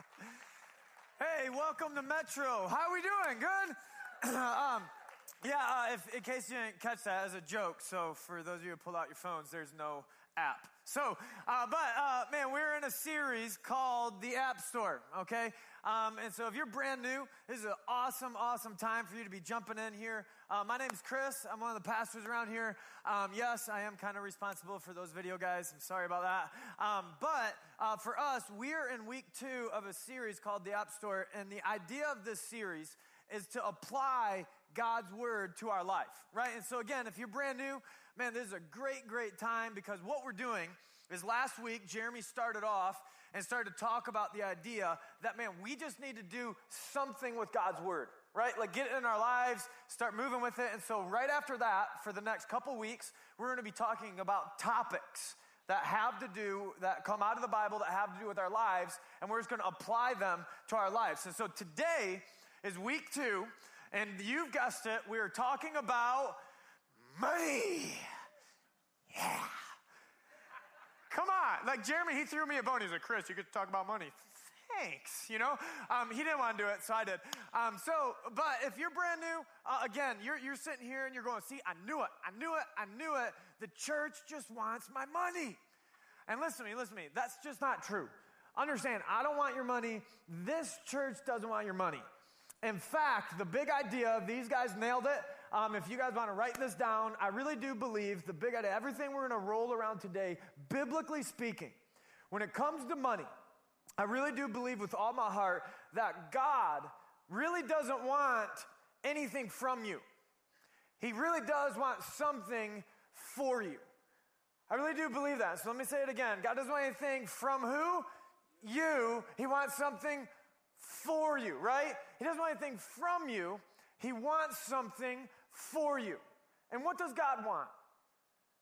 hey, welcome to Metro. How are we doing? Good? um, yeah, uh, if, in case you didn't catch that as a joke, so for those of you who pull out your phones, there's no app. So, uh, but uh, man, we're in a series called the App Store, okay? Um, and so if you're brand new, this is an awesome, awesome time for you to be jumping in here. Uh, my name's Chris. I'm one of the pastors around here. Um, yes, I am kind of responsible for those video guys. I'm sorry about that. Um, but uh, for us, we're in week two of a series called the App Store, and the idea of this series is to apply God's word to our life, right? And so again, if you're brand new, man, this is a great, great time because what we're doing is last week, Jeremy started off and started to talk about the idea that, man, we just need to do something with God's word, right? Like get it in our lives, start moving with it. And so right after that, for the next couple weeks, we're going to be talking about topics that have to do, that come out of the Bible that have to do with our lives, and we're just going to apply them to our lives. And so today, is week two, and you've guessed it, we are talking about money. Yeah. Come on. Like Jeremy, he threw me a bone. He's like, Chris, you could talk about money. Thanks. You know, um, he didn't want to do it, so I did. Um, so, but if you're brand new, uh, again, you're, you're sitting here and you're going, see, I knew it. I knew it. I knew it. The church just wants my money. And listen to me, listen to me. That's just not true. Understand, I don't want your money. This church doesn't want your money. In fact, the big idea, these guys nailed it. Um, if you guys want to write this down, I really do believe the big idea, everything we're going to roll around today, biblically speaking, when it comes to money, I really do believe with all my heart that God really doesn't want anything from you. He really does want something for you. I really do believe that. So let me say it again. God doesn't want anything from who? You. He wants something for you, right? He doesn't want anything from you. He wants something for you. And what does God want?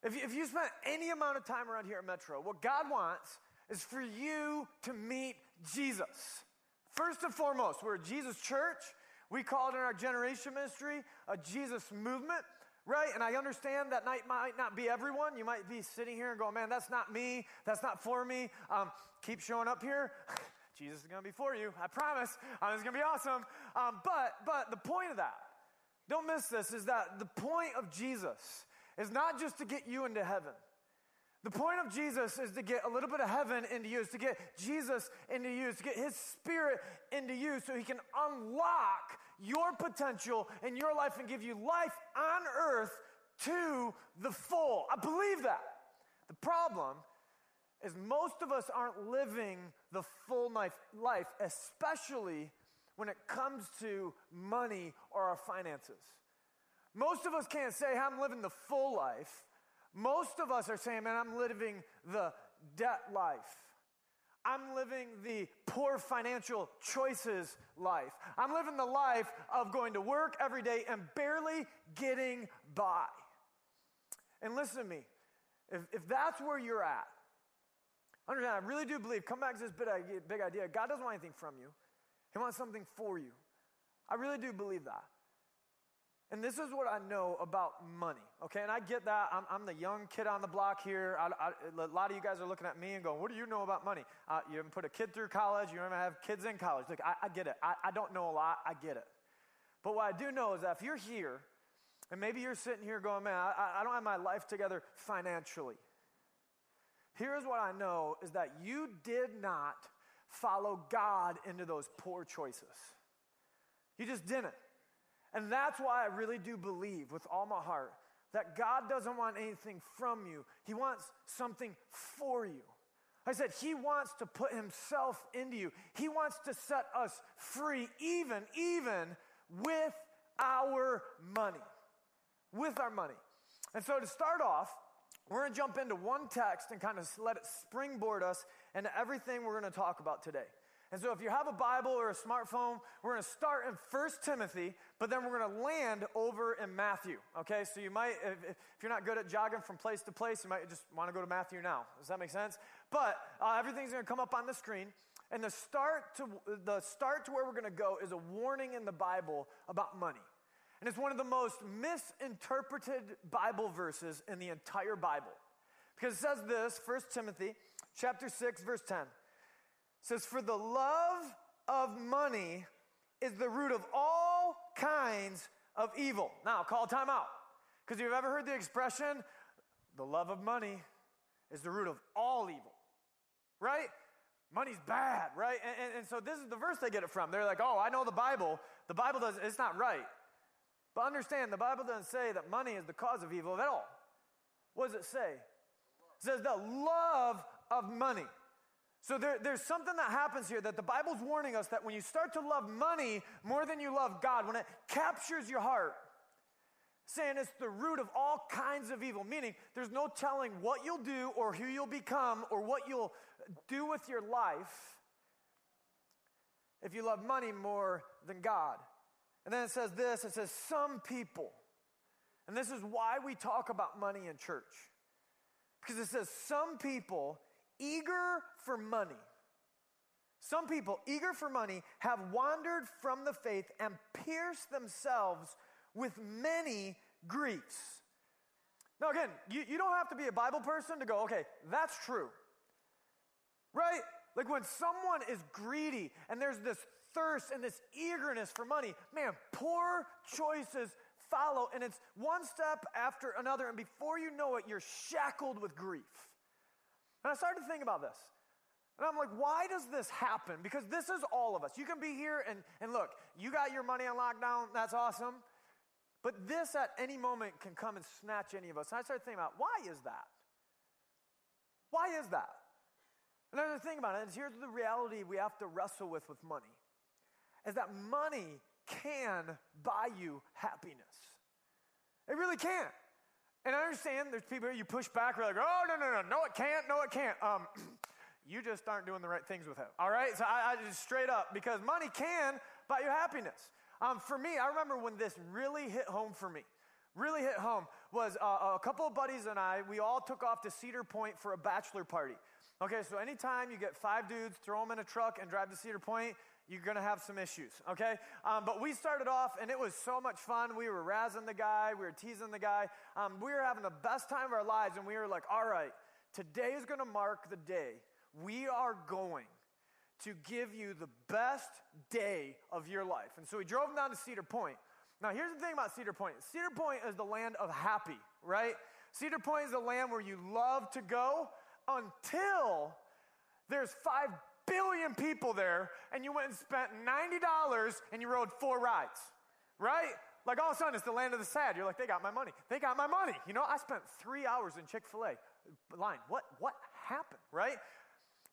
If you, if you spent any amount of time around here at Metro, what God wants is for you to meet Jesus. First and foremost, we're a Jesus church. We call it in our generation ministry a Jesus movement, right? And I understand that night might not be everyone. You might be sitting here and going, man, that's not me. That's not for me. Um, keep showing up here. Jesus is going to be for you. I promise. Um, it's going to be awesome. Um, but, but the point of that, don't miss this, is that the point of Jesus is not just to get you into heaven. The point of Jesus is to get a little bit of heaven into you, is to get Jesus into you, is to get his spirit into you so he can unlock your potential in your life and give you life on earth to the full. I believe that. The problem is most of us aren't living the full life, especially when it comes to money or our finances. Most of us can't say, I'm living the full life. Most of us are saying, man, I'm living the debt life. I'm living the poor financial choices life. I'm living the life of going to work every day and barely getting by. And listen to me, if, if that's where you're at, Understand, I really do believe, come back to this big, idea. God doesn't want anything from you, He wants something for you. I really do believe that. And this is what I know about money, okay? And I get that. I'm, I'm the young kid on the block here. I, I, a lot of you guys are looking at me and going, What do you know about money? Uh, you haven't put a kid through college, you haven't have kids in college. Look, I, I get it. I, don't know a lot. I get it. But what I do know is that if you're here, and maybe you're sitting here going, Man, I don't have my life together financially. Here's what I know is that you did not follow God into those poor choices. You just didn't. And that's why I really do believe with all my heart that God doesn't want anything from you, He wants something for you. I said, He wants to put Himself into you. He wants to set us free, even, even with our money. With our money. And so to start off, we're going to jump into one text and kind of let it springboard us into everything we're going to talk about today. And so if you have a Bible or a smartphone, we're going to start in 1 Timothy, but then we're going to land over in Matthew. Okay, so you might, if, if, you're not good at jogging from place to place, you might just want to go to Matthew now. Does that make sense? But uh, everything's going to come up on the screen. And the start to the start to where we're going to go is a warning in the Bible about money. And it's one of the most misinterpreted Bible verses in the entire Bible. Because it says this, 1 Timothy chapter 6 verse 10. says, For the love of money is the root of all kinds of evil. Now, call time out. Because you've ever heard the expression, the love of money is the root of all evil, right? Money's bad, right? And, and, and, so this is the verse they get it from. They're like, oh, I know the Bible. The Bible does, it's not right. But understand, the Bible doesn't say that money is the cause of evil at all. What does it say? It says the love of money. So there, there's something that happens here that the Bible's warning us that when you start to love money more than you love God, when it captures your heart, saying it's the root of all kinds of evil, meaning there's no telling what you'll do or who you'll become or what you'll do with your life if you love money more than God. And then it says this it says, some people, and this is why we talk about money in church, because it says, some people eager for money. Some people, eager for money, have wandered from the faith and pierced themselves with many griefs. Now, again, you, you don't have to be a Bible person to go, okay, that's true. Right? Like when someone is greedy and there's this thirst and this eagerness for money, man, poor choices follow, and it's one step after another, and before you know it, you're shackled with grief. And I started to think about this. And I'm like, why does this happen? Because this is all of us. You can be here and, and look, you got your money on lockdown, that's awesome. But this at any moment can come and snatch any of us. And I started thinking about why is that? Why is that? And Another thing about it is here's the reality we have to wrestle with with money is that money can buy you happiness. It really can. And I understand there's people you push back, you're like, oh, no, no, no, no, it can't, no, it can't. Um, you just aren't doing the right things with it. All right? So I, I just straight up, because money can buy you happiness. Um, for me, I remember when this really hit home for me. Really hit home was uh, a couple of buddies and I, we all took off to Cedar Point for a bachelor party. Okay, so anytime you get five dudes, throw them in a truck and drive to Cedar Point, you're gonna have some issues, okay? Um, but we started off and it was so much fun. We were razzing the guy, we were teasing the guy. Um, we were having the best time of our lives and we were like, all right, today is gonna mark the day we are going to give you the best day of your life. And so we drove them down to Cedar Point. Now, here's the thing about Cedar Point Cedar Point is the land of happy, right? Cedar Point is the land where you love to go until there's 5 billion people there and you went and spent $90 and you rode four rides, right? Like all of a sudden, it's the land of the sad. You're like, they got my money. They got my money. You know, I spent three hours in Chick fil A line. What, what happened, right?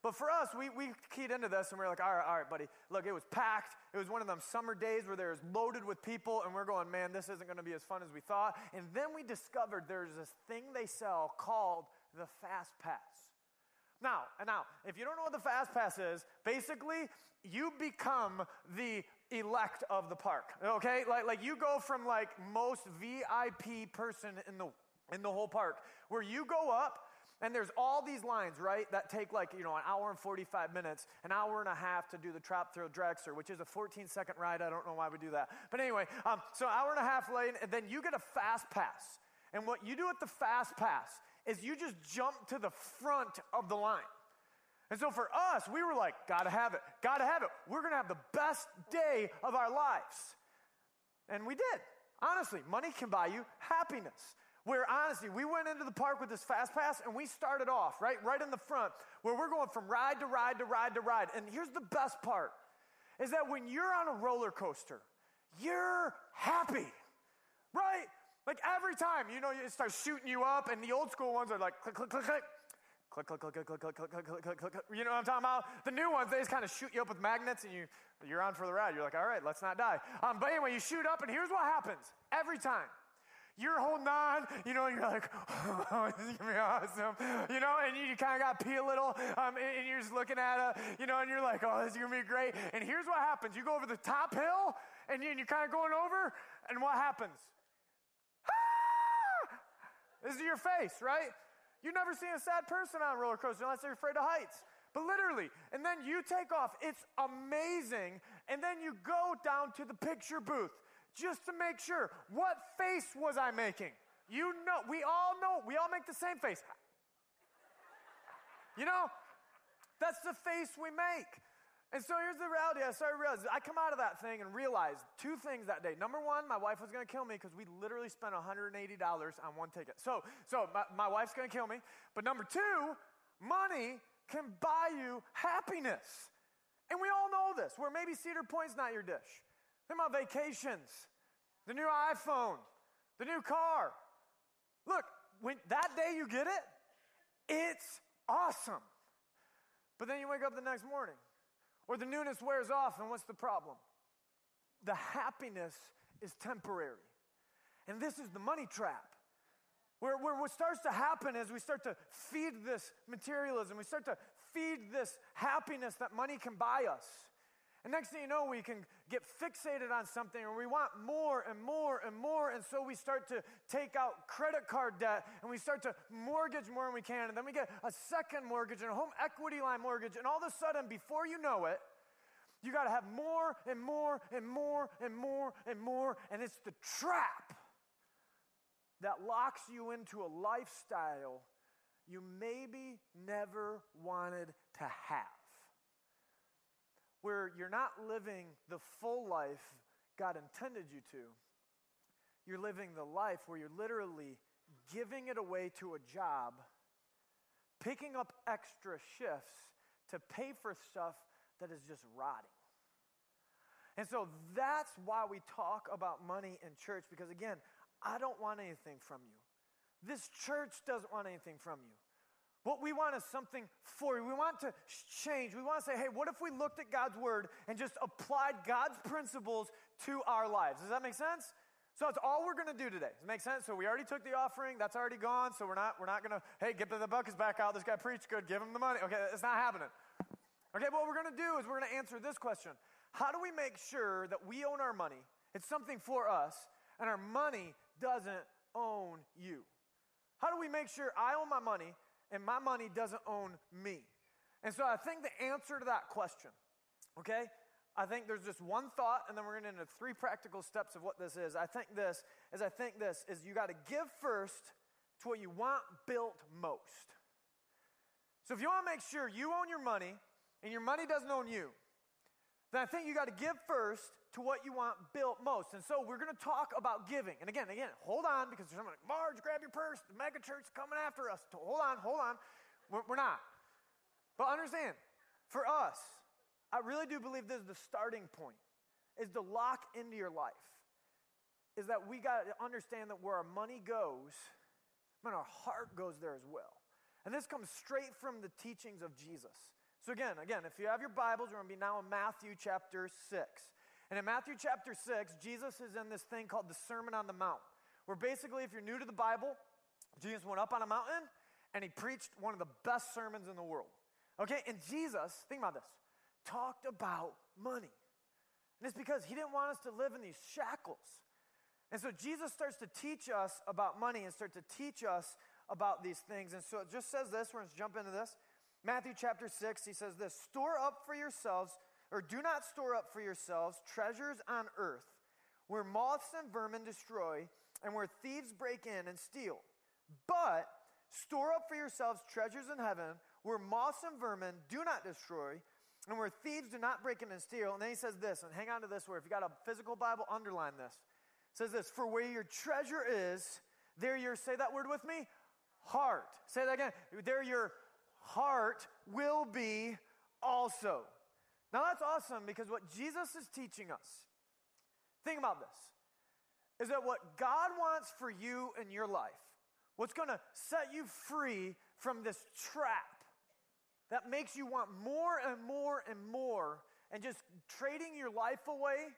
But for us, we, we keyed into this and we are like, all right, all right, buddy. Look, it was packed. It was one of them summer days where there was loaded with people, and we're going, man, this isn't going to be as fun as we thought. And then we discovered there's this thing they sell called the Fast Pass. Now, and now, if you don't know what the Fast Pass is, basically, you become the elect of the park. Okay? Like, like you go from like most VIP person in the in the whole park, where you go up and there's all these lines, right, that take like, you know, an hour and 45 minutes, an hour and a half to do the Top Thrill Dragster, which is a 14 second ride. I don't know why we do that. But anyway, um, so hour and a half lane, and then you get a fast pass. And what you do with the fast pass is you just jump to the front of the line. And so for us, we were like, gotta have it, gotta have it. We're gonna have the best day of our lives. And we did. Honestly, money can buy you happiness where honestly, we went into the park with this fast pass and we started off right, right in the front where we're going from ride to ride to ride to ride. And here's the best part is that when you're on a roller coaster, you're happy, right? Like every time, you know, it starts shooting you up, and the old school ones are like click, click, click, click. Click, click, click, click, click, click, click, click, click, click. You know what I'm talking about? The new ones, they just kind of shoot you up with magnets and you, you're on for the ride. You're like, all right, let's not die. Um, but anyway, you shoot up, and here's what happens every time you're holding on, you know, and you're like, oh, this is gonna be awesome, you know, and you, you kind of got pee a little, um, and, and, you're just looking at it, you know, and you're like, oh, this is gonna be great. And here's what happens: you go over the top hill, and, you, and you're kind of going over, and what happens? This is your face, right? You've never seen a sad person on a roller coaster unless they're afraid of heights. But literally, and then you take off. It's amazing. And then you go down to the picture booth just to make sure. What face was I making? You know, we all know, we all make the same face. You know? That's the face we make. And so here's the reality. I started realizing I come out of that thing and realized two things that day. Number one, my wife was going to kill me because we literally spent $180 on one ticket. So, so my, my wife's going to kill me. But number two, money can buy you happiness. And we all know this, where maybe Cedar Point's not your dish. Think about vacations, the new iPhone, the new car. Look, when that day you get it, it's awesome. But then you wake up the next morning, or the newness wears off, and what's the problem? The happiness is temporary. And this is the money trap. Where, where what starts to happen is we start to feed this materialism, we start to feed this happiness that money can buy us. And next thing you know, we can get fixated on something and we want more and more and more. And so we start to take out credit card debt and we start to mortgage more than we can. And then we get a second mortgage and a home equity line mortgage. And all of a sudden, before you know it, you got to have more and more and more and more and more. And it's the trap that locks you into a lifestyle you maybe never wanted to have where you're not living the full life God intended you to. You're living the life where you're literally giving it away to a job, picking up extra shifts to pay for stuff that is just rotting. And so that's why we talk about money in church because, again, I don't want anything from you. This church doesn't want anything from you. What we want is something for you. We want to change. We want to say, hey, what if we looked at God's word and just applied God's principles to our lives? Does that make sense? So that's all we're going to do today. Does it make sense? So we already took the offering. That's already gone. So we're not, we're not going to, hey, get the, buckets back out. This guy preached good. Give him the money. Okay, it's not happening. Okay, what we're going to do is we're going to answer this question. How do we make sure that we own our money? It's something for us, and our money doesn't own you. How do we make sure I own my money and my money doesn't own me? And so I think the answer to that question, okay, I think there's just one thought, and then we're going to into three practical steps of what this is. I think this is I think this is you got to give first to what you want built most. So if you want to make sure you own your money and your money doesn't own you, then I think you got to give first to what you want built most. And so we're going to talk about giving. And again, again, hold on because there's someone like, Marge, grab your purse. The mega church is coming after us. Hold on, hold on. We're, we're not. But understand, for us, I really do believe this is the starting point, is to lock into your life. Is that we got to understand that where our money goes, man, our heart goes there as well. And this comes straight from the teachings of Jesus. So again, again, if you have your Bibles, we're going to be now in Matthew chapter 6. And in Matthew chapter 6, Jesus is in this thing called the Sermon on the Mount, where basically, if you're new to the Bible, Jesus went up on a mountain and he preached one of the best sermons in the world. Okay, and Jesus, think about this, talked about money. And it's because he didn't want us to live in these shackles. And so Jesus starts to teach us about money and start to teach us about these things. And so it just says this, we're going to jump into this. Matthew chapter 6, he says this Store up for yourselves or do not store up for yourselves treasures on earth, where moths and vermin destroy, and where thieves break in and steal. But store up for yourselves treasures in heaven, where moths and vermin do not destroy, and where thieves do not break in and steal. And then he says this, and hang on to this word. If you got a physical Bible, underline this. It says this, for where your treasure is, there your, say that word with me, heart. Say that again. There your heart will be also. Now that's awesome because what Jesus is teaching us, think about this, is that what God wants for you in your life, what's going to set you free from this trap that makes you want more and more and more and just trading your life away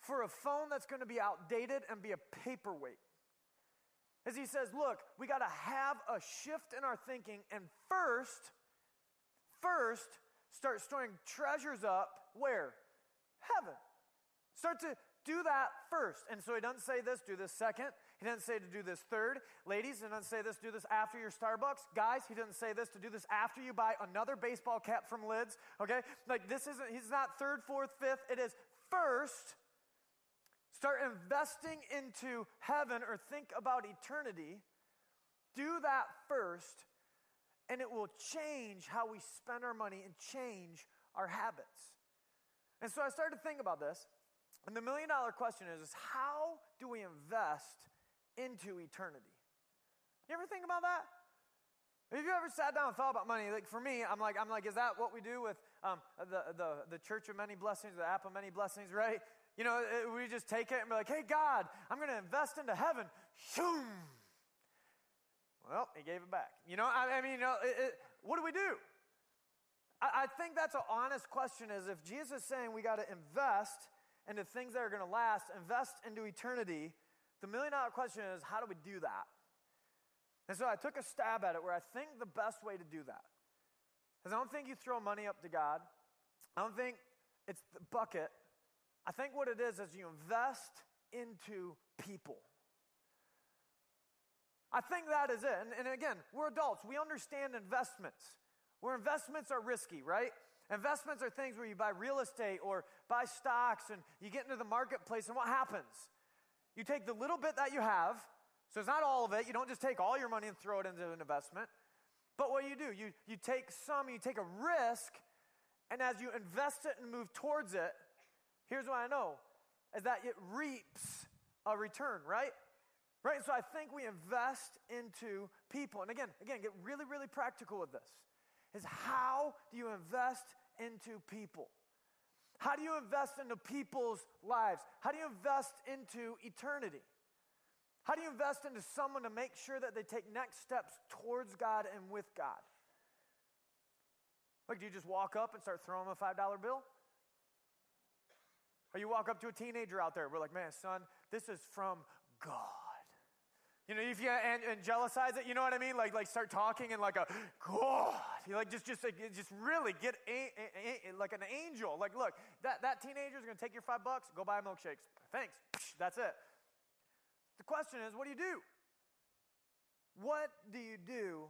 for a phone that's going to be outdated and be a paperweight. As he says, look, we got to have a shift in our thinking and first, first, start storing treasures up where? Heaven. Start to do that first. And so he doesn't say this, do this second. He doesn't say to do this third. Ladies, he doesn't say this, do this after your Starbucks. Guys, he doesn't say this to do this after you buy another baseball cap from Lids. Okay? Like this isn't, he's not third, fourth, fifth. It is first. Start investing into heaven or think about eternity. Do that first and it will change how we spend our money and change our habits. And so I started to think about this. And the million dollar question is, is how do we invest into eternity? You ever think about that? Have you ever sat down and thought about money? Like for me, I'm like, I'm like, is that what we do with um, the, the, the church of many blessings, the app of many blessings, right? You know, it, we just take it and be like, hey, God, I'm going to invest into heaven. Shoom. Well, he gave it back. You know, I, I mean, you know, it, it, what do we do? I, I think that's an honest question is if Jesus is saying we got to invest into things that are going to last, invest into eternity, the million dollar question is how do we do that? And so I took a stab at it where I think the best way to do that is I don't think you throw money up to God. I don't think it's the bucket. I think what it is is you invest into people. I think that is it. And, and again, we're adults. We understand investments. Where investments are risky, right? Investments are things where you buy real estate or buy stocks and you get into the marketplace, and what happens? You take the little bit that you have, so it's not all of it. You don't just take all your money and throw it into an investment. But what you do, you, you take some, you take a risk, and as you invest it and move towards it, here's what I know is that it reaps a return, right? Right? So I think we invest into people. And again, again, get really, really practical with this. Is how do you invest into people? How do you invest into people's lives? How do you invest into eternity? How do you invest into someone to make sure that they take next steps towards God and with God? Like, do you just walk up and start throwing them a $5 bill? Or you walk up to a teenager out there, we're like, man, son, this is from God. You know, if you and, angelicize it, you know what I mean? Like, like start talking and like a God. You like just, just, like, just really get a, a, a, like an angel. Like, look, that, that teenager is going to take your five bucks, go buy milkshakes. Thanks. That's it. The question is, what do you do? What do you do?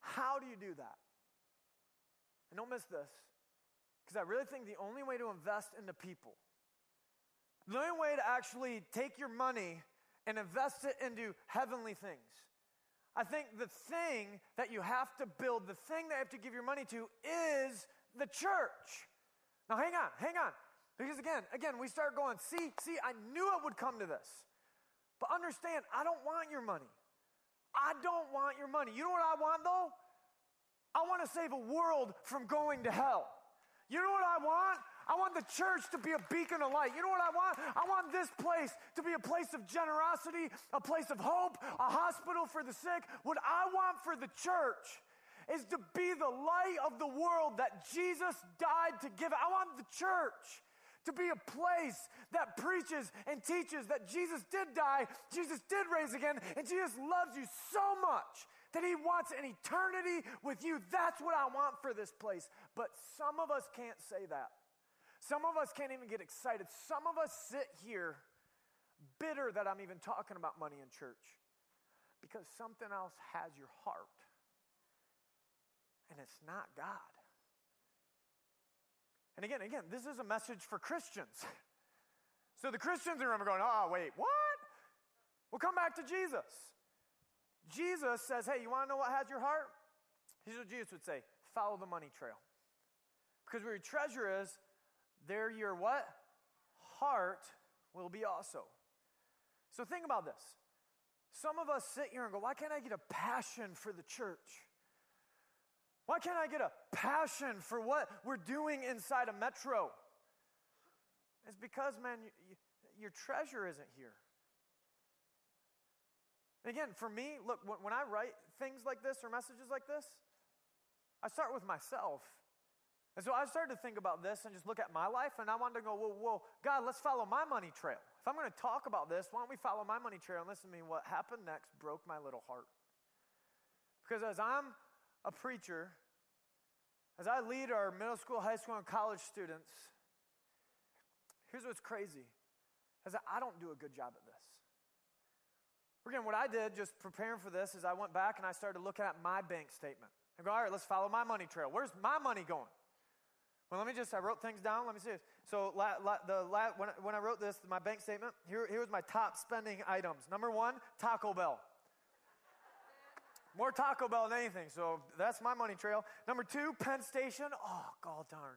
How do you do that? And don't miss this, because I really think the only way to invest into people, the only way to actually take your money and invest it into heavenly things. I think the thing that you have to build, the thing that you have to give your money to is the church. Now hang on, hang on. Because again, again, we start going, see, see, I knew it would come to this. But understand, I don't want your money. I don't want your money. You know what I want though? I want to save a world from going to hell. You know what I want? I want the church to be a beacon of light. You know what I want? I want this place to be a place of generosity, a place of hope, a hospital for the sick. What I want for the church is to be the light of the world that Jesus died to give. I want the church to be a place that preaches and teaches that Jesus did die, Jesus did raise again, and Jesus loves you so much that he wants an eternity with you. That's what I want for this place. But some of us can't say that. Some of us can't even get excited. Some of us sit here bitter that I'm even talking about money in church because something else has your heart, and it's not God. And again, again, this is a message for Christians. So the Christians in the room are going, oh, wait, what? We'll come back to Jesus. Jesus says, hey, you want to know what has your heart? Here's what Jesus would say follow the money trail. Because where your treasure is, there your what? Heart will be also. So think about this. Some of us sit here and go, why can't I get a passion for the church? Why can't I get a passion for what we're doing inside a metro? It's because, man, you, you, your treasure isn't here. Again, for me, look, when, when I write things like this or messages like this, I start with myself. And so I started to think about this and just look at my life, and I wanted to go, well, well God, let's follow my money trail. If I'm going to talk about this, why don't we follow my money trail and listen to me? What happened next broke my little heart. Because as I'm a preacher, as I lead our middle school, high school, and college students, here's what's crazy is that I don't do a good job at this. Again, what I did just preparing for this is I went back and I started looking at my bank statement. I go, all right, let's follow my money trail. Where's my money going? Well, let me just, I wrote things down. Let me see this. So, la, la, the, la, when, when I wrote this, my bank statement, here, here was my top spending items. Number one, Taco Bell. more Taco Bell than anything. So that's my money trail. Number two, Penn Station. Oh, god darn.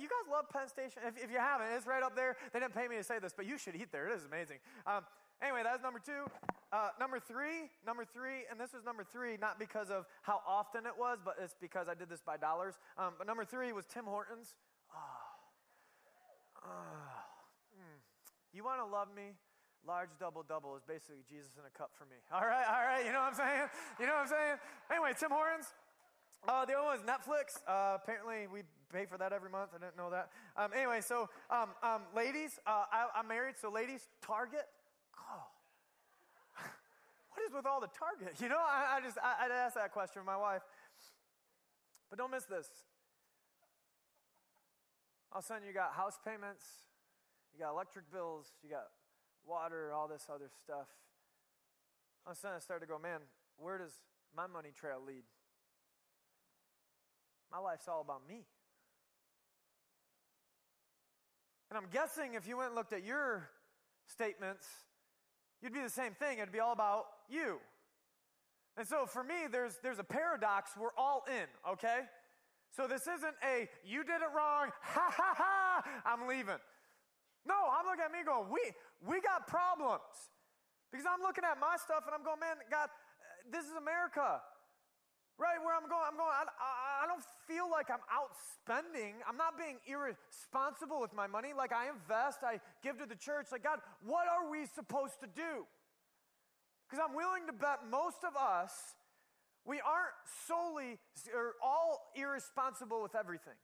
You guys love Penn Station? If, if, you haven't, it's right up there. They didn't pay me to say this, but you should eat there. It is amazing. Um, anyway, that's number two. Uh, number three, number three, and this was number three, not because of how often it was, but it's because I did this by dollars. Um, but number three was Tim Hortons. Oh. Oh. Mm. You want to love me? large double double is basically Jesus in a cup for me. All right, all right, you know what I'm saying? You know what I'm saying? Anyway, Tim Hortons. Uh, the other one is Netflix. Uh, apparently, we pay for that every month. I didn't know that. Um, anyway, so um, um, ladies, uh, I, am married, so ladies, Target. Is with all the Target? You know, I, I just I, I'd ask that question of my wife. But don't miss this. All of a sudden, you got house payments, you got electric bills, you got water, all this other stuff. All of a sudden, I started to go, man, where does my money trail lead? My life's all about me. And I'm guessing if you went and looked at your statements, you'd be the same thing. It'd be all about you. And so for me, there's, there's a paradox. We're all in, okay? So this isn't a, you did it wrong, ha ha ha, I'm leaving. No, I'm looking at me going, we, we got problems. Because I'm looking at my stuff and I'm going, man, God, uh, this is America. Right where I'm going, I'm going, I, I, don't feel like I'm outspending. I'm not being irresponsible with my money. Like I invest, I give to the church. Like, God, what are we supposed to do? Because I'm willing to bet most of us, we aren't solely or all irresponsible with everything.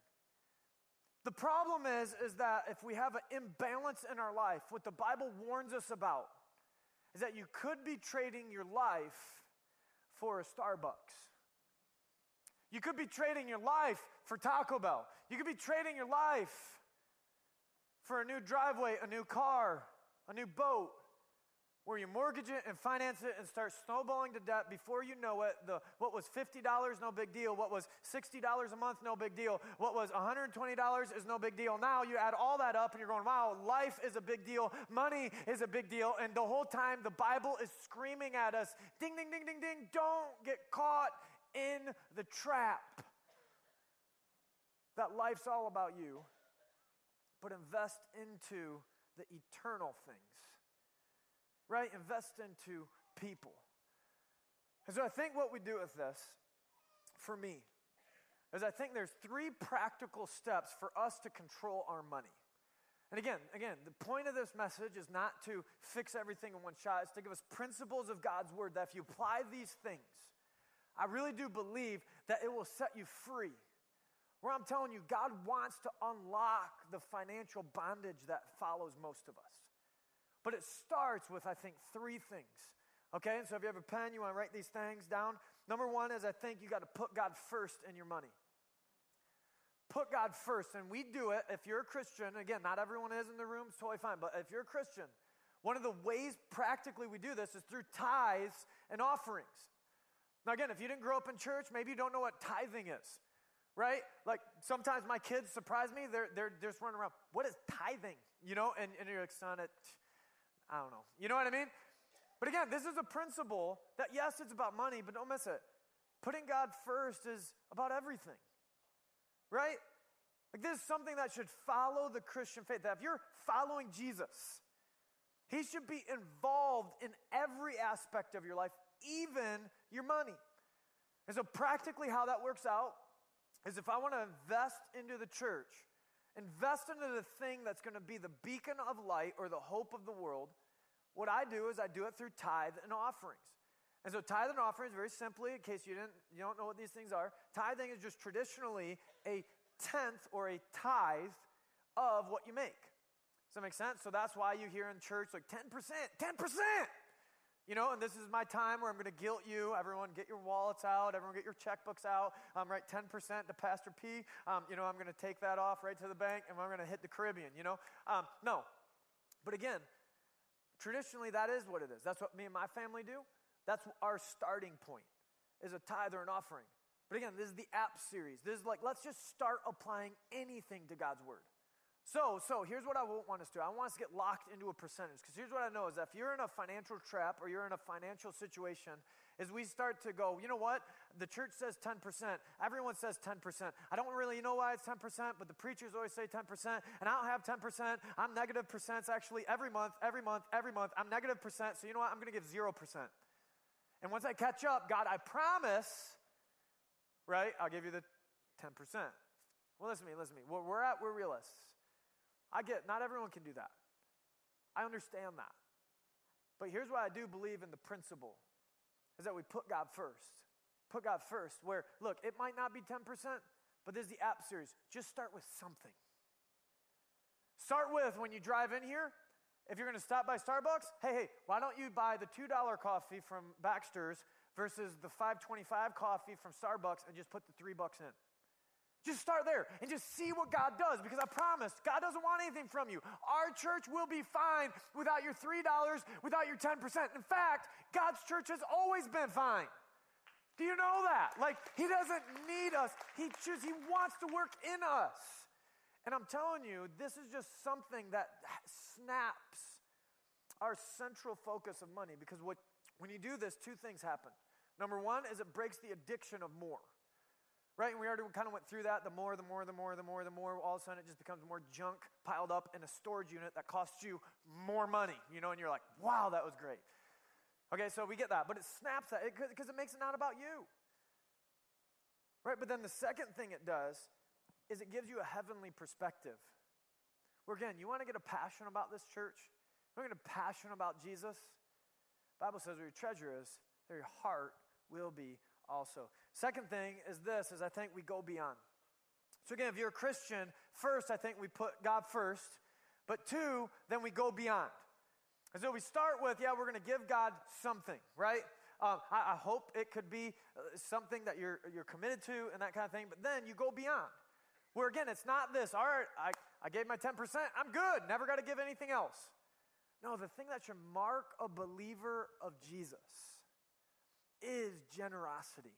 The problem is, is that if we have an imbalance in our life, what the Bible warns us about is that you could be trading your life for a Starbucks. You could be trading your life for Taco Bell. You could be trading your life for a new driveway, a new car, a new boat where you mortgage it and finance it and start snowballing to debt before you know it. The, what was $50, no big deal. What was $60 a month, no big deal. What was $120 is no big deal. Now you add all that up and you're going, wow, life is a big deal. Money is a big deal. And the whole time the Bible is screaming at us ding, ding, ding, ding, ding, don't get caught in the trap. That life's all about you, but invest into the eternal things right? Invest into people. And so I think what we do with this, for me, is I think there's three practical steps for us to control our money. And again, again, the point of this message is not to fix everything in one shot. It's to give us principles of God's word that if you apply these things, I really do believe that it will set you free. Where I'm telling you, God wants to unlock the financial bondage that follows most of us. But it starts with, I think, three things. Okay, and so if you have a pen, you want to write these things down. Number one is I think you got to put God first in your money. Put God first, and we do it if you're a Christian. Again, not everyone is in the room, it's totally fine. But if you're a Christian, one of the ways practically we do this is through tithes and offerings. Now, again, if you didn't grow up in church, maybe you don't know what tithing is, right? Like sometimes my kids surprise me. They're, they're, just running around, what is tithing? You know, and, and you're like, son, it, I don't know. You know what I mean? But again, this is a principle that, yes, it's about money, but don't miss it. Putting God first is about everything, right? Like, this is something that should follow the Christian faith. That if you're following Jesus, He should be involved in every aspect of your life, even your money. And so, practically, how that works out is if I want to invest into the church, invest into the thing that's going to be the beacon of light or the hope of the world, what I do is I do it through tithe and offerings. And so tithe and offerings, very simply, in case you didn't you don't know what these things are, tithing is just traditionally a tenth or a tithe of what you make. Does that make sense? So that's why you hear in church like 10%, 10%. You know, and this is my time where I'm going to guilt you. Everyone, get your wallets out. Everyone, get your checkbooks out. Um, write 10% to Pastor P. Um, you know, I'm going to take that off right to the bank and I'm going to hit the Caribbean, you know? Um, no. But again, Traditionally, that is what it is. That's what me and my family do. That's our starting point, is a tithe or an offering. But again, this is the app series. This is like, let's just start applying anything to God's word. So, so here's what I won't want us to do. I want us to get locked into a percentage. Because here's what I know is that if you're in a financial trap or you're in a financial situation, is we start to go, you know what? The church says 10%. Everyone says 10%. I don't really know why it's 10%, but the preachers always say 10%. And I don't have 10%. I'm negative percents actually every month, every month, every month. I'm negative percent. So you know what? I'm going to give 0%. And once I catch up, God, I promise, right? I'll give you the 10%. Well, listen to me, listen to me. We're at, we're realists. I get not everyone can do that. I understand that. But here's what I do believe in the principle is that we put God first. Put God first. Where, look, it might not be 10%, but there's the app series. Just start with something. Start with when you drive in here, if you're going to stop by Starbucks, hey, hey, why don't you buy the $2 coffee from Baxter's versus the 525 coffee from Starbucks and just put the 3 bucks in? Just start there and just see what God does because I promise God doesn't want anything from you. Our church will be fine without your $3, without your 10%. In fact, God's church has always been fine. Do you know that? Like, He doesn't need us, He just, He wants to work in us. And I'm telling you, this is just something that snaps our central focus of money because what, when you do this, two things happen. Number one is it breaks the addiction of more right? And we already kind of went through that. The more, the more, the more, the more, the more, all of a sudden it just becomes more junk piled up in a storage unit that costs you more money, you know, and you're like, wow, that was great. Okay, so we get that, but it snaps that because it makes it not about you. Right? But then the second thing it does is it gives you a heavenly perspective. Where again, you want to get a passion about this church? You want to get a passion about Jesus? The Bible says where your treasure is, there your heart will be also. Second thing is this is I think we go beyond. So again, if you're a Christian, first I think we put God first, but two, then we go beyond. And so we start with, yeah, we're going to give God something, right? Um, I, I, hope it could be uh, something that you're, you're committed to and that kind of thing, but then you go beyond. Where again, it's not this, all right, I, I gave my 10%, I'm good, never got to give anything else. No, the thing that should mark a believer of Jesus is generosity.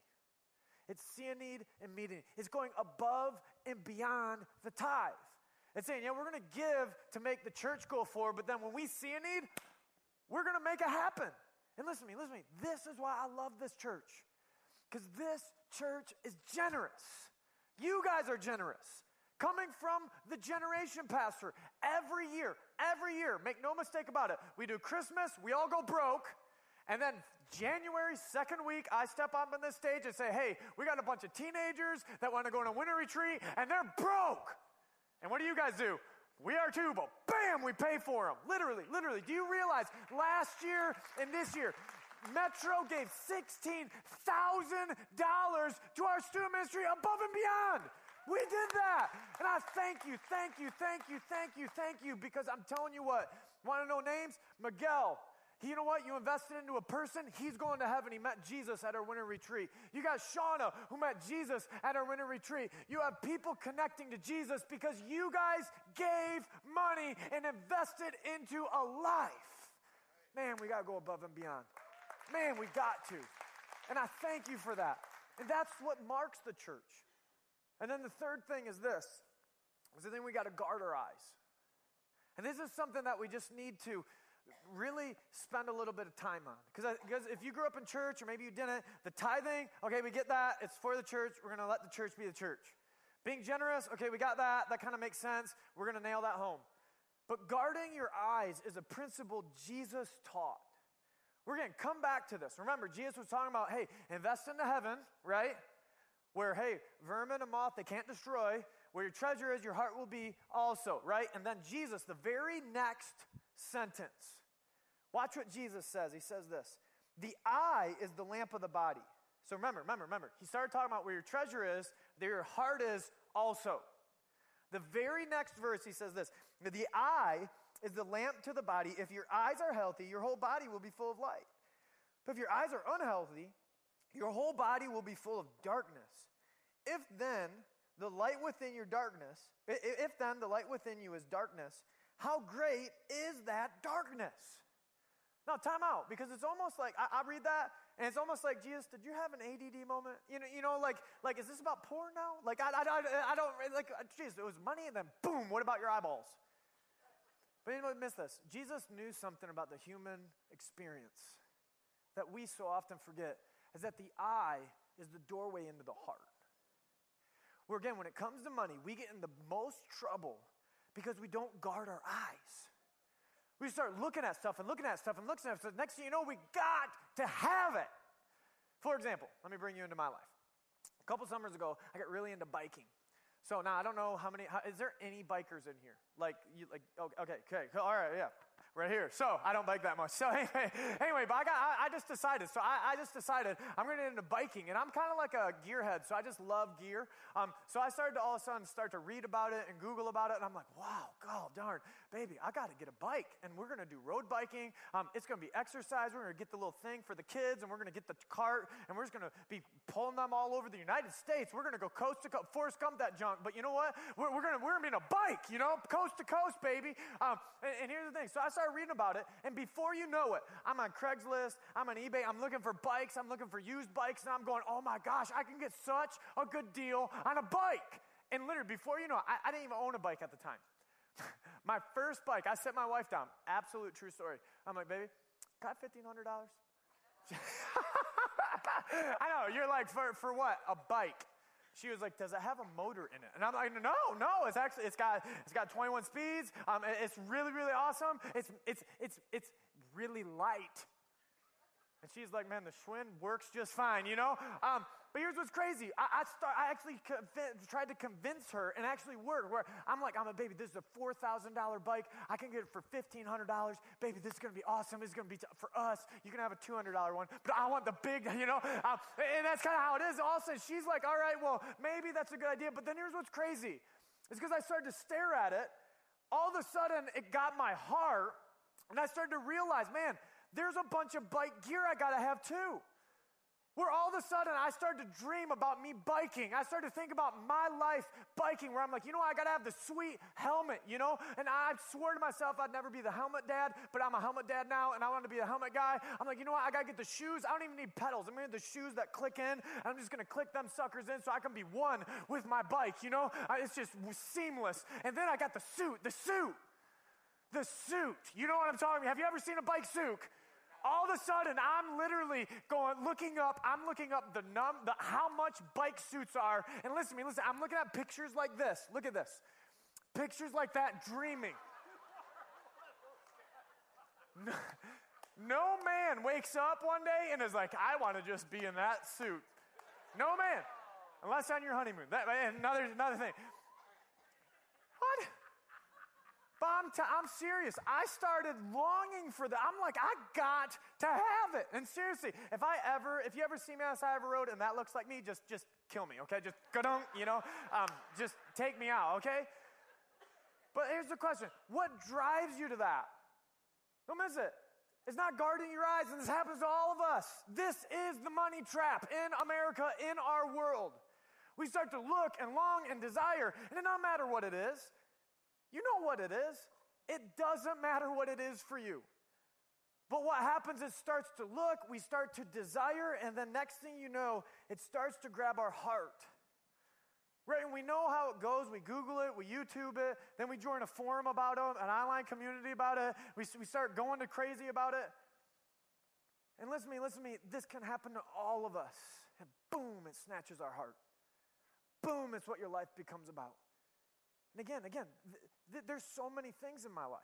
It's seeing need and meeting. It's going above and beyond the tithe. It's saying, yeah, we're going to give to make the church go forward, but then when we see a need, we're going to make it happen. And listen to me, listen to me. This is why I love this church. Because this church is generous. You guys are generous. Coming from the generation pastor every year, every year, make no mistake about it. We do Christmas, we all go broke, and then January, second week, I step up on this stage and say, hey, we got a bunch of teenagers that want to go on a winter retreat and they're broke. And what do you guys do? We are too, but bam, we pay for them. Literally, literally. Do you realize last year and this year, Metro gave $16,000 to our student ministry above and beyond. We did that. And I thank you, thank you, thank you, thank you, thank you, because I'm telling you what, want to know names? Miguel, you know what? You invested into a person, he's going to heaven. He met Jesus at our winter retreat. You got Shauna, who met Jesus at our winter retreat. You have people connecting to Jesus because you guys gave money and invested into a life. Man, we got to go above and beyond. Man, we got to. And I thank you for that. And that's what marks the church. And then the third thing is this is the thing we got to guard our eyes. And this is something that we just need to really spend a little bit of time on. Because if you grew up in church or maybe you didn't, the tithing, okay, we get that. It's for the church. We're going to let the church be the church. Being generous, okay, we got that. That kind of makes sense. We're going to nail that home. But guarding your eyes is a principle Jesus taught. We're going to come back to this. Remember, Jesus was talking about, hey, invest into heaven, right? Where, hey, vermin and moth, they can't destroy. Where your treasure is, your heart will be also, right? And then Jesus, the very next sentence. Watch what Jesus says. He says this The eye is the lamp of the body. So remember, remember, remember. He started talking about where your treasure is, there your heart is also. The very next verse, he says this The eye is the lamp to the body. If your eyes are healthy, your whole body will be full of light. But if your eyes are unhealthy, your whole body will be full of darkness. If then the light within your darkness, if then the light within you is darkness, how great is that darkness? Now, time out, because it's almost like I, I, read that, and it's almost like Jesus. Did you have an ADD moment? You know, you know, like, like is this about porn now? Like, I, I, I, don't like. Uh, Jesus, it was money, and then boom. What about your eyeballs? But anyone miss this? Jesus knew something about the human experience that we so often forget. Is that the eye is the doorway into the heart. Where again, when it comes to money, we get in the most trouble because we don't guard our eyes. We start looking at stuff and looking at stuff and looking at stuff. Next thing you know, we got to have it. For example, let me bring you into my life. A couple summers ago, I got really into biking. So now I don't know how many. How, is there any bikers in here? Like you? Like okay, okay, all right, yeah right here. So I don't bike that much. So anyway, anyway, but I got I, I just decided. So I, I, just decided I'm going to get into biking, and I'm kind of like a gearhead. So I just love gear. Um, so I started to all of a sudden start to read about it and Google about it, and I'm like, wow, god darn, baby, I got to get a bike, and we're going to do road biking. Um, it's going to be exercise. We're going to get the little thing for the kids, and we're going to get the cart, and we're just going to be pulling them all over the United States. We're going to go coast to coast, Forrest Gump that junk. But you know what? We're, we're going to we're to be in a bike, you know, coast to coast, baby. Um, and, and here's the thing. So I started reading about it, and before you know it, I'm on Craigslist, I'm on eBay, I'm looking for bikes, I'm looking for used bikes, and I'm going, oh my gosh, I can get such a good deal on a bike. And literally, before you know it, I, I didn't even own a bike at the time. my first bike, I set my wife down. Absolute true story. I'm like, baby, got $1,500? I know, you're like, for, for what? A bike. She was like, "Does it have a motor in it?" And I'm like, "No, no. It's actually it's got it's got 21 speeds. Um, it's really really awesome. It's it's it's it's really light." And she's like, man, the Schwinn works just fine, you know? Um, but here's what's crazy. I, I, start, I actually tried to convince her and actually work. Where I'm like, I'm a baby. This is a four thousand dollar bike. I can get it for fifteen hundred dollars. Baby, this is gonna be awesome. It's gonna be t- for us. You can have a two hundred dollar one, but I want the big, you know. Um, and that's kind of how it is. Also, she's like, all right, well, maybe that's a good idea. But then here's what's crazy. It's because I started to stare at it. All of a sudden, it got my heart, and I started to realize, man, there's a bunch of bike gear I gotta have too. Where all of a sudden I started to dream about me biking. I started to think about my life biking, where I'm like, you know, I gotta have the sweet helmet, you know? And I swore to myself I'd never be the helmet dad, but I'm a helmet dad now, and I want to be a helmet guy. I'm like, you know what? I gotta get the shoes. I don't even need pedals. I'm gonna get the shoes that click in, and I'm just gonna click them suckers in so I can be one with my bike, you know? It's just seamless. And then I got the suit, the suit, the suit. You know what I'm talking about? Have you ever seen a bike suit? All of a sudden I'm literally going looking up, I'm looking up the num the how much bike suits are. And listen to me, listen, I'm looking at pictures like this. Look at this. Pictures like that dreaming. No, no man wakes up one day and is like, I want to just be in that suit. No man. Unless on your honeymoon. That, another, another thing. What? But I'm, t- I'm serious. I started longing for that. I'm like, I got to have it. And seriously, if I ever, if you ever see me on the side of a road and that looks like me, just, just kill me, okay? Just go you know? Um, just take me out, okay? But here's the question What drives you to that? Don't miss it. It's not guarding your eyes, and this happens to all of us. This is the money trap in America, in our world. We start to look and long and desire, and it doesn't matter what it is. You know what it is. It doesn't matter what it is for you. But what happens is starts to look, we start to desire, and then next thing you know, it starts to grab our heart. Right? And we know how it goes. We Google it, we YouTube it, then we join a forum about it, an online community about it. We, we start going to crazy about it. And listen to me, listen to me, this can happen to all of us. And boom, it snatches our heart. Boom, it's what your life becomes about. And again, again, th- th- there's so many things in my life.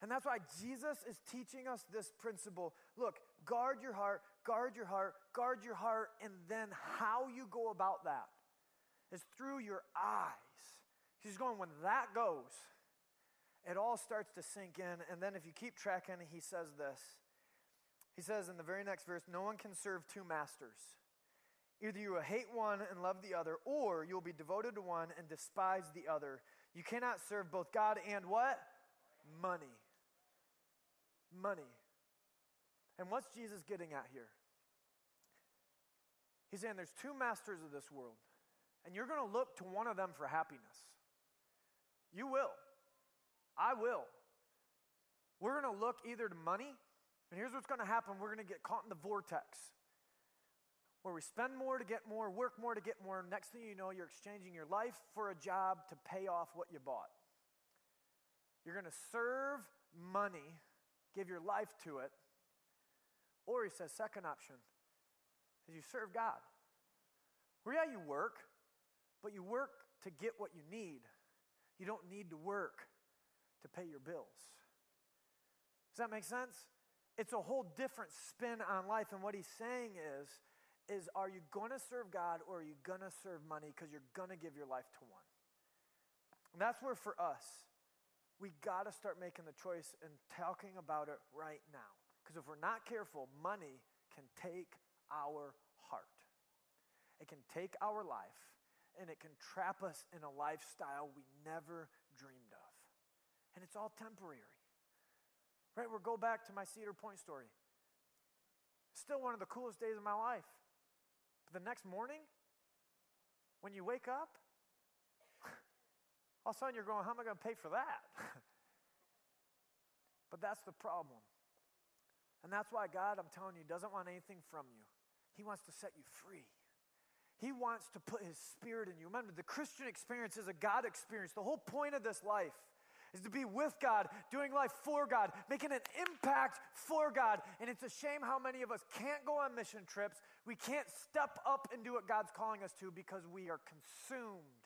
And that's why Jesus is teaching us this principle. Look, guard your heart, guard your heart, guard your heart, and then how you go about that is through your eyes. He's going, when that goes, it all starts to sink in. And then if you keep tracking, he says this. He says in the very next verse, no one can serve two masters. Either you will hate one and love the other, or you'll be devoted to one and despise the other. You cannot serve both God and what? Money. Money. And what's Jesus getting at here? He's saying there's two masters of this world, and you're going to look to one of them for happiness. You will. I will. we're going to look either to money, and here's what's going to happen we're going to get caught in the vortex where we spend more to get more, work more to get more. Next thing you know, you're exchanging your life for a job to pay off what you bought. You're going to serve money, give your life to it. Or he says, second option is you serve God. Where yeah, you work, but you work to get what you need. You don't need to work to pay your bills. Does that make sense? It's a whole different spin on life. And what he's saying is, is are you going to serve God or are you going to serve money because you're going to give your life to one? And that's where for us, we got to start making the choice and talking about it right now. Because if we're not careful, money can take our heart. It can take our life and it can trap us in a lifestyle we never dreamed of. And it's all temporary. Right? We'll go back to my Cedar Point story. Still one of the coolest days of my life. But the next morning, when you wake up, all of a sudden you're going, How am I going to pay for that? but that's the problem. And that's why God, I'm telling you, doesn't want anything from you. He wants to set you free. He wants to put His Spirit in you. Remember, the Christian experience is a God experience. The whole point of this life is to be with God, doing life for God, making an impact for God. And it's a shame how many of us can't go on mission trips. We can't step up and do what God's calling us to because we are consumed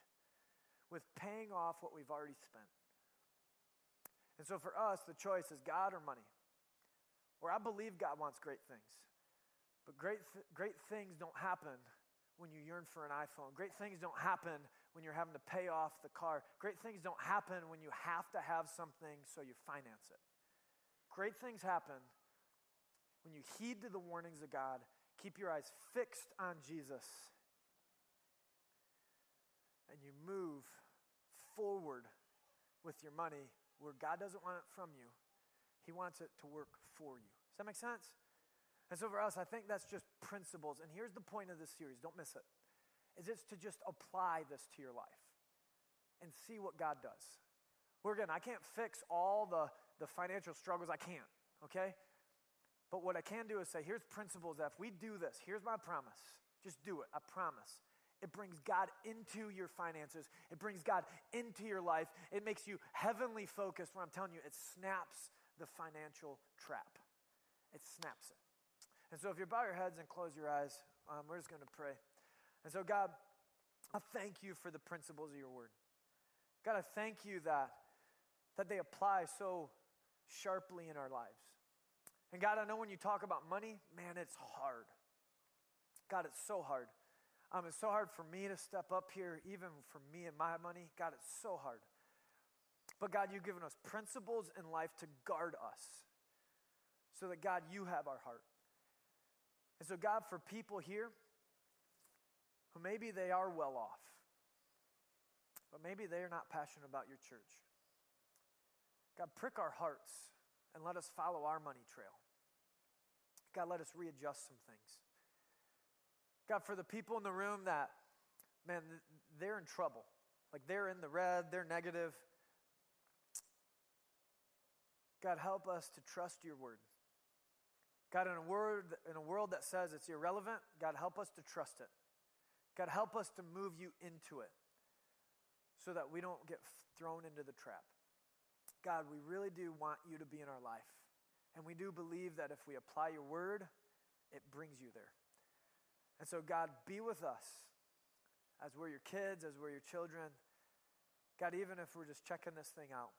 with paying off what we've already spent. And so for us, the choice is God or money. Where I believe God wants great things. But great, th- great things don't happen when you yearn for an iPhone. Great things don't happen when you're having to pay off the car. Great things don't happen when you have to have something so you finance it. Great things happen when you heed to the warnings of God, keep your eyes fixed on Jesus, and you move forward with your money where God doesn't want it from you, He wants it to work for you. Does that make sense? And so for us, I think that's just principles. And here's the point of this series don't miss it is it's to just apply this to your life and see what God does. We're again, I can't fix all the, the financial struggles. I can't, okay? But what I can do is say, here's principles that if we do this, here's my promise. Just do it, I promise. It brings God into your finances. It brings God into your life. It makes you heavenly focused. What I'm telling you, it snaps the financial trap. It snaps it. And so, if you bow your heads and close your eyes, um, we're just going to pray. And so, God, I thank you for the principles of your word. God, I thank you that, that they apply so sharply in our lives. And God, I know when you talk about money, man, it's hard. God, it's so hard. Um, it's so hard for me to step up here, even for me and my money. God, it's so hard. But God, you've given us principles in life to guard us so that, God, you have our heart. And so, God, for people here who maybe they are well off, but maybe they are not passionate about your church, God, prick our hearts and let us follow our money trail. God, let us readjust some things. God, for the people in the room that, man, they're in trouble. Like they're in the red, they're negative. God, help us to trust your word. God, in a, word, in a world that says it's irrelevant, God, help us to trust it. God, help us to move you into it so that we don't get thrown into the trap. God, we really do want you to be in our life. And we do believe that if we apply your word, it brings you there. And so, God, be with us as we're your kids, as we're your children. God, even if we're just checking this thing out,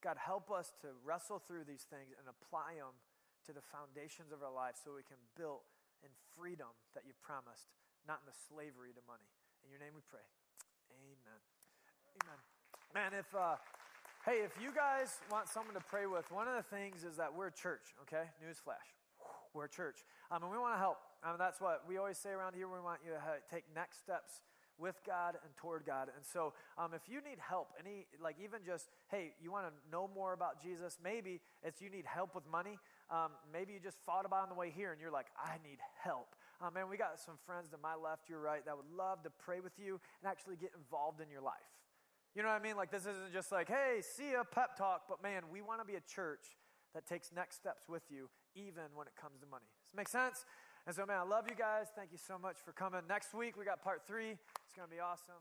God, help us to wrestle through these things and apply them to the foundations of our life so we can build in freedom that you've promised, not in the slavery to money. In your name we pray. Amen. Amen. Man, if, uh, hey, if you guys want someone to pray with, one of the things is that we're a church, okay? Newsflash. We're a church. Um, and we want to help. Um, that's what we always say around here. We want you to take next steps with God and toward God. And so, um, if you need help, any, like even just, hey, you want to know more about Jesus, maybe it's you need help with money. Um, maybe you just thought about on the way here and you're like, I need help. Um, man, we got some friends to my left, your right, that would love to pray with you and actually get involved in your life. You know what I mean? Like, this isn't just like, hey, see a pep talk, but man, we want to be a church that takes next steps with you, even when it comes to money. Does this make sense? And so, man, I love you guys. Thank you so much for coming. Next week, we got part three. It's going to be awesome.